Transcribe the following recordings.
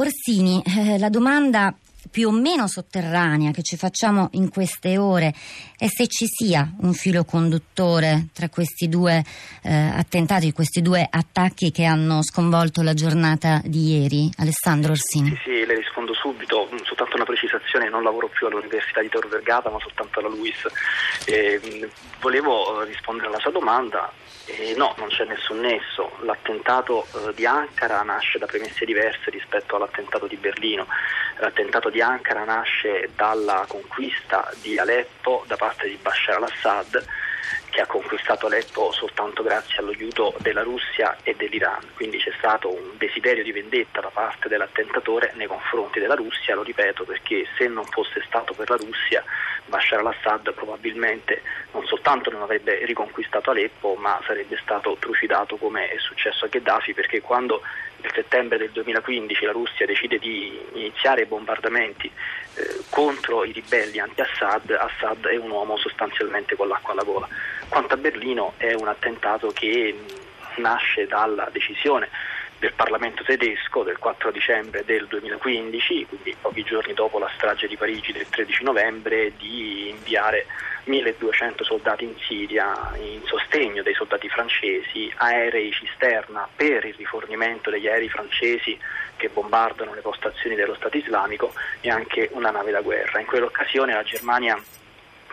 Orsini, eh, la domanda più o meno sotterranea che ci facciamo in queste ore è se ci sia un filo conduttore tra questi due eh, attentati, questi due attacchi che hanno sconvolto la giornata di ieri. Alessandro Orsini. Sì, sì, le rispondo subito, mm, soltanto una precisazione, non lavoro più all'Università di Tor Vergata ma soltanto alla LUIS. Eh, volevo rispondere alla sua domanda eh, no, non c'è nessun nesso. L'attentato eh, di Ankara nasce da premesse diverse rispetto all'attentato di Berlino. L'attentato di Ankara nasce dalla conquista di Aleppo da parte di Bashar al-Assad che ha conquistato Aleppo soltanto grazie all'aiuto della Russia e dell'Iran, quindi c'è stato un desiderio di vendetta da parte dell'attentatore nei confronti della Russia, lo ripeto perché se non fosse stato per la Russia Bashar al-Assad probabilmente non soltanto non avrebbe riconquistato Aleppo ma sarebbe stato trucidato come è successo a Gheddafi perché quando nel settembre del 2015 la Russia decide di iniziare i bombardamenti eh, contro i ribelli anti-Assad, Assad è un uomo sostanzialmente con l'acqua alla gola. Quanto a Berlino è un attentato che nasce dalla decisione del Parlamento tedesco del 4 dicembre del 2015, quindi pochi giorni dopo la strage di Parigi del 13 novembre, di inviare 1200 soldati in Siria in sostegno dei soldati francesi, aerei cisterna per il rifornimento degli aerei francesi che bombardano le postazioni dello Stato islamico e anche una nave da guerra. In quell'occasione la Germania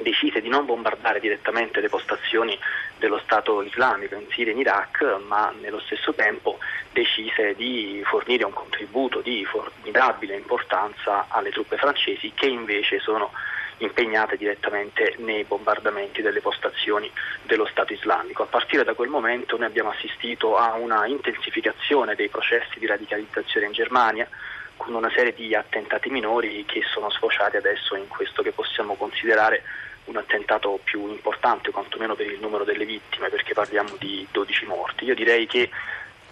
decise di non bombardare direttamente le postazioni dello Stato islamico in Siria e in Iraq, ma nello stesso tempo decise di fornire un contributo di formidabile importanza alle truppe francesi che invece sono impegnate direttamente nei bombardamenti delle postazioni dello Stato islamico. A partire da quel momento noi abbiamo assistito a una intensificazione dei processi di radicalizzazione in Germania, con una serie di attentati minori che sono sfociati adesso in questo che possiamo considerare un attentato più importante, quantomeno per il numero delle vittime, perché parliamo di 12 morti. Io direi che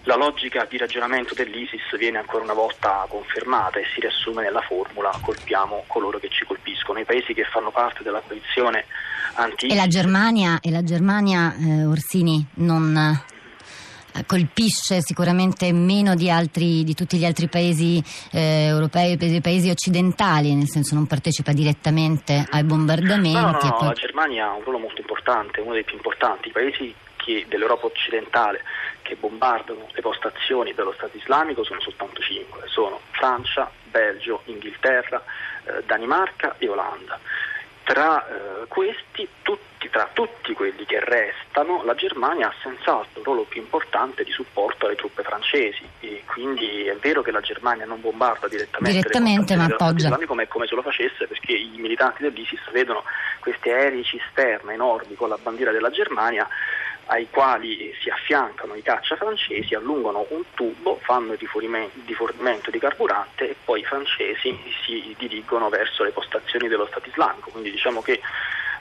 la logica di ragionamento dell'ISIS viene ancora una volta confermata e si riassume nella formula colpiamo coloro che ci colpiscono. I paesi che fanno parte della coalizione anti E la Germania, e la Germania eh, Orsini, non eh, colpisce sicuramente meno di, altri, di, tutti gli altri paesi eh, europei, dei paesi occidentali, nel senso non partecipa direttamente ai bombardamenti. No, no, no, poi... la Germania ha un ruolo molto importante, uno dei più importanti. I paesi che, dell'Europa occidentale che bombardano le postazioni dello Stato islamico sono soltanto cinque, sono Francia, Belgio, Inghilterra, eh, Danimarca e Olanda. Tra eh, questi, tutti, tra tutti quelli che restano, la Germania ha senz'altro il ruolo più importante di supporto alle truppe francesi e quindi è vero che la Germania non bombarda direttamente, direttamente ma appoggia. Islamico, ma è come se lo facesse perché i militanti dell'ISIS vedono questi aerei cisterna enormi con la bandiera della Germania ai quali si affiancano i caccia francesi, allungano un tubo, fanno il rifornimento di carburante e poi i francesi si dirigono verso le postazioni dello Stato islamico. Quindi diciamo che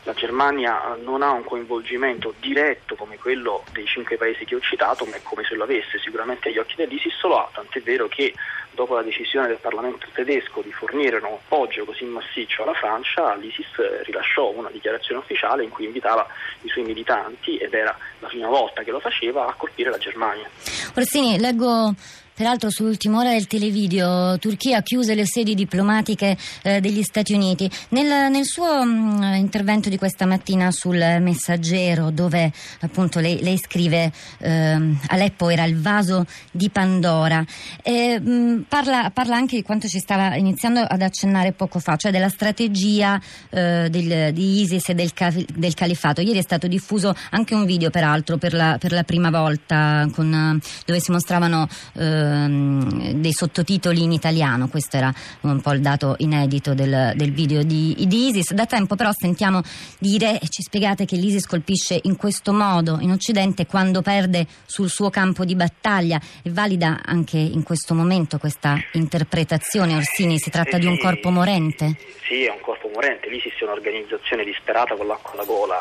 la Germania non ha un coinvolgimento diretto come quello dei cinque paesi che ho citato, ma è come se lo avesse sicuramente agli occhi dell'ISIS lo ha, tant'è vero che dopo la decisione del Parlamento tedesco di fornire un appoggio così massiccio alla Francia, l'ISIS rilasciò una dichiarazione ufficiale in cui invitava i suoi militanti, ed era la prima volta che lo faceva, a colpire la Germania. Orsini, leggo Peraltro sull'ultima ora del televideo Turchia chiuse le sedi diplomatiche eh, degli Stati Uniti. Nel, nel suo mh, mm, intervento di questa mattina sul messaggero dove appunto lei, lei scrive eh, Aleppo era il vaso di Pandora eh, mh, parla, parla, anche di quanto ci stava iniziando ad accennare poco fa, cioè della strategia eh, del, di ISIS e del, del, califfato. Ieri è stato diffuso anche un video peraltro per la, per la prima volta con, dove si mostravano eh, ehm, dei sottotitoli in italiano, questo era un po' il dato inedito del, del video di, di, ISIS. Da tempo però sentiamo dire e ci spiegate che l'ISIS colpisce in questo modo in Occidente quando perde sul suo campo di battaglia. È valida anche in questo momento questa interpretazione, Orsini? Si tratta di un corpo morente? Sì, è un corpo morente. L'ISIS è un'organizzazione disperata con l'acqua alla gola.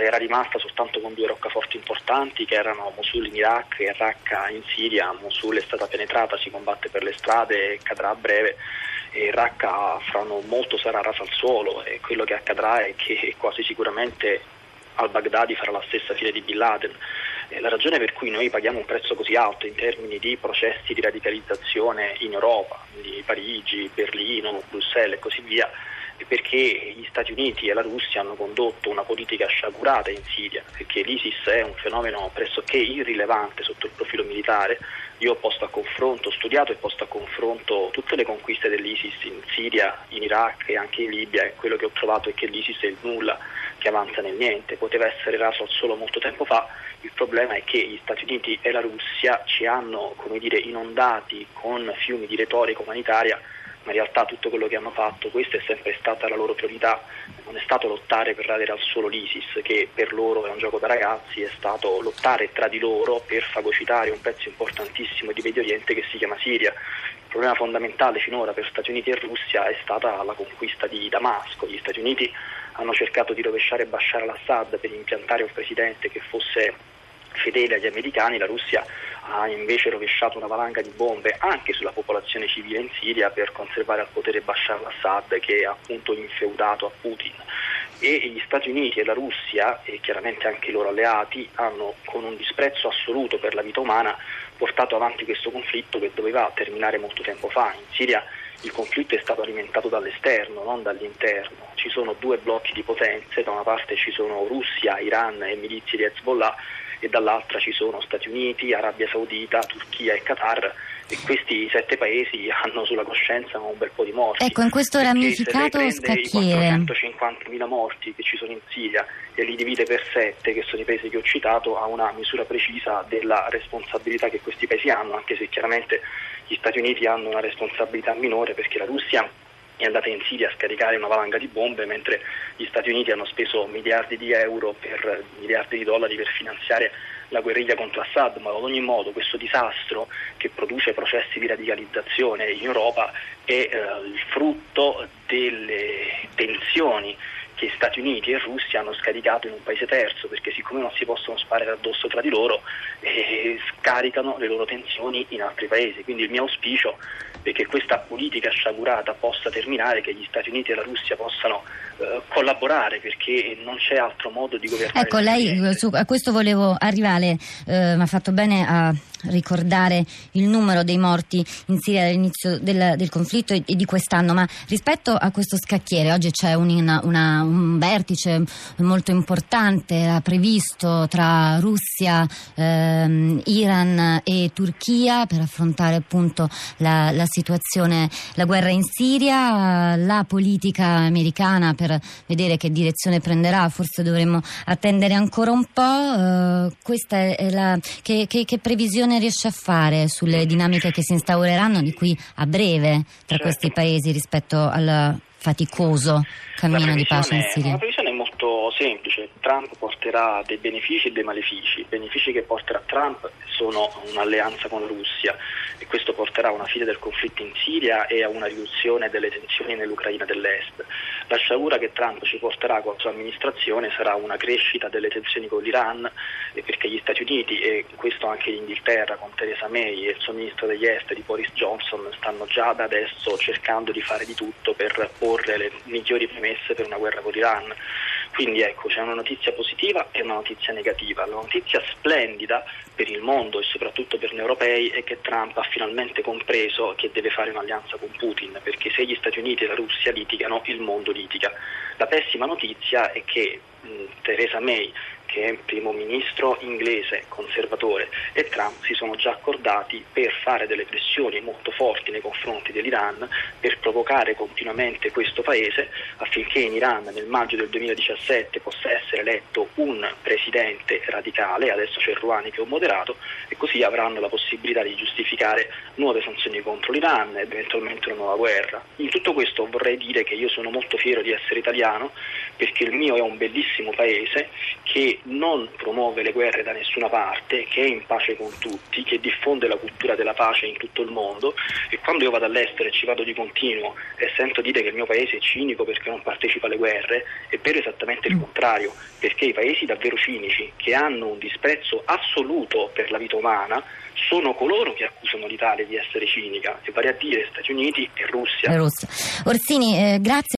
Era rimasta soltanto con due roccaforti importanti che erano Mosul in Iraq e Raqqa in Siria. Mosul è stata stata penetrata, si combatte per le strade e cadrà a breve e Raqqa fra non molto sarà rasa al suolo e quello che accadrà è che quasi sicuramente al-Baghdadi farà la stessa fine di Bin Laden. Eh, la ragione per cui noi paghiamo un prezzo così alto in termini di processi di radicalizzazione in Europa, di Parigi, Berlino, Bruxelles e così via, perché gli Stati Uniti e la Russia hanno condotto una politica sciagurata in Siria, perché l'ISIS è un fenomeno pressoché irrilevante sotto il profilo militare. Io ho posto a confronto, ho studiato e posto a confronto tutte le conquiste dell'ISIS in Siria, in Iraq e anche in Libia e quello che ho trovato è che l'ISIS è il nulla che avanza nel niente, poteva essere raso solo molto tempo fa, il problema è che gli Stati Uniti e la Russia ci hanno dire, inondati con fiumi di retorica umanitaria ma in realtà tutto quello che hanno fatto, questa è sempre stata la loro priorità, non è stato lottare per radere al solo l'ISIS, che per loro è un gioco da ragazzi, è stato lottare tra di loro per fagocitare un pezzo importantissimo di Medio Oriente che si chiama Siria. Il problema fondamentale finora per Stati Uniti e Russia è stata la conquista di Damasco. Gli Stati Uniti hanno cercato di rovesciare Bashar al-Assad per impiantare un presidente che fosse fedele agli americani, la Russia ha invece rovesciato una valanga di bombe anche sulla popolazione civile in Siria per conservare al potere Bashar al-Assad che è appunto infeudato a Putin. E gli Stati Uniti e la Russia e chiaramente anche i loro alleati hanno con un disprezzo assoluto per la vita umana portato avanti questo conflitto che doveva terminare molto tempo fa. In Siria il conflitto è stato alimentato dall'esterno, non dall'interno. Ci sono due blocchi di potenze, da una parte ci sono Russia, Iran e milizie di Hezbollah e dall'altra ci sono Stati Uniti, Arabia Saudita, Turchia e Qatar e questi sette paesi hanno sulla coscienza un bel po' di morti. Ecco, in questo ramificato scacchiere. I 450.000 morti che ci sono in Siria e li divide per sette, che sono i paesi che ho citato, ha una misura precisa della responsabilità che questi paesi hanno, anche se chiaramente gli Stati Uniti hanno una responsabilità minore perché la Russia è andata in Siria a scaricare una valanga di bombe mentre gli Stati Uniti hanno speso miliardi di euro per miliardi di dollari per finanziare la guerriglia contro Assad, ma ad ogni modo questo disastro che produce processi di radicalizzazione in Europa è eh, il frutto delle tensioni che Stati Uniti e Russia hanno scaricato in un paese terzo, perché siccome non si possono sparare addosso tra di loro, eh, scaricano le loro tensioni in altri paesi. Quindi il mio auspicio è che questa politica sciagurata possa terminare, che gli Stati Uniti e la Russia possano eh, collaborare, perché non c'è altro modo di governare. Ecco, lei su, a questo volevo arrivare, eh, mi ha fatto bene a ricordare il numero dei morti in Siria dall'inizio del, del conflitto e, e, di quest'anno, ma rispetto a questo scacchiere, oggi c'è un, una, un vertice molto importante previsto tra Russia, ehm, Iran e Turchia per affrontare appunto la, la situazione, la guerra in Siria, la politica americana per vedere che direzione prenderà, forse dovremmo attendere ancora un po'. Eh, questa è la, che, che, che previsione riesce a fare sulle dinamiche che si instaureranno di qui a breve tra certo. questi paesi rispetto al faticoso cammino di pace in Siria? La previsione è molto semplice. Trump porterà dei benefici e dei malefici. I benefici che porterà Trump sono un'alleanza con la Russia e questo porterà a una fine del conflitto in Siria e a una riduzione delle tensioni nell'Ucraina dell'Est. La sciagura che Trump ci porterà con la sua amministrazione sarà una crescita delle tensioni con l'Iran perché gli Stati Uniti e questo anche l'Inghilterra con Theresa May e il suo ministro degli esteri Boris Johnson stanno già da adesso cercando di fare di tutto per porre le migliori premesse per una guerra con l'Iran. Quindi ecco, c'è una notizia positiva e una notizia negativa. La notizia splendida per il mondo e soprattutto per noi europei è che Trump ha finalmente compreso che deve fare un'alleanza con Putin, perché se gli Stati Uniti e la Russia litigano, il mondo litiga. La pessima notizia è che Theresa May che è primo ministro inglese conservatore, e Trump si sono già accordati per fare delle pressioni molto forti nei confronti dell'Iran, per provocare continuamente questo paese affinché in Iran nel maggio del 2017 possa essere eletto un presidente radicale, adesso c'è Rouhani che è un moderato, e così avranno la possibilità di giustificare nuove sanzioni contro l'Iran ed eventualmente una nuova guerra. In tutto questo vorrei dire che io sono molto fiero di essere italiano perché il mio è un bellissimo paese che non promuove le guerre da nessuna parte, che è in pace con tutti, che diffonde la cultura della pace in tutto il mondo e quando io vado all'estero e ci vado di continuo e sento dire che il mio paese è cinico perché non partecipa alle guerre, è vero esattamente il mm. contrario, perché i paesi davvero cinici, che hanno un disprezzo assoluto per la vita umana, sono coloro che accusano l'Italia di essere cinica, e vale a dire Stati Uniti e Russia. Orsini, eh, grazie.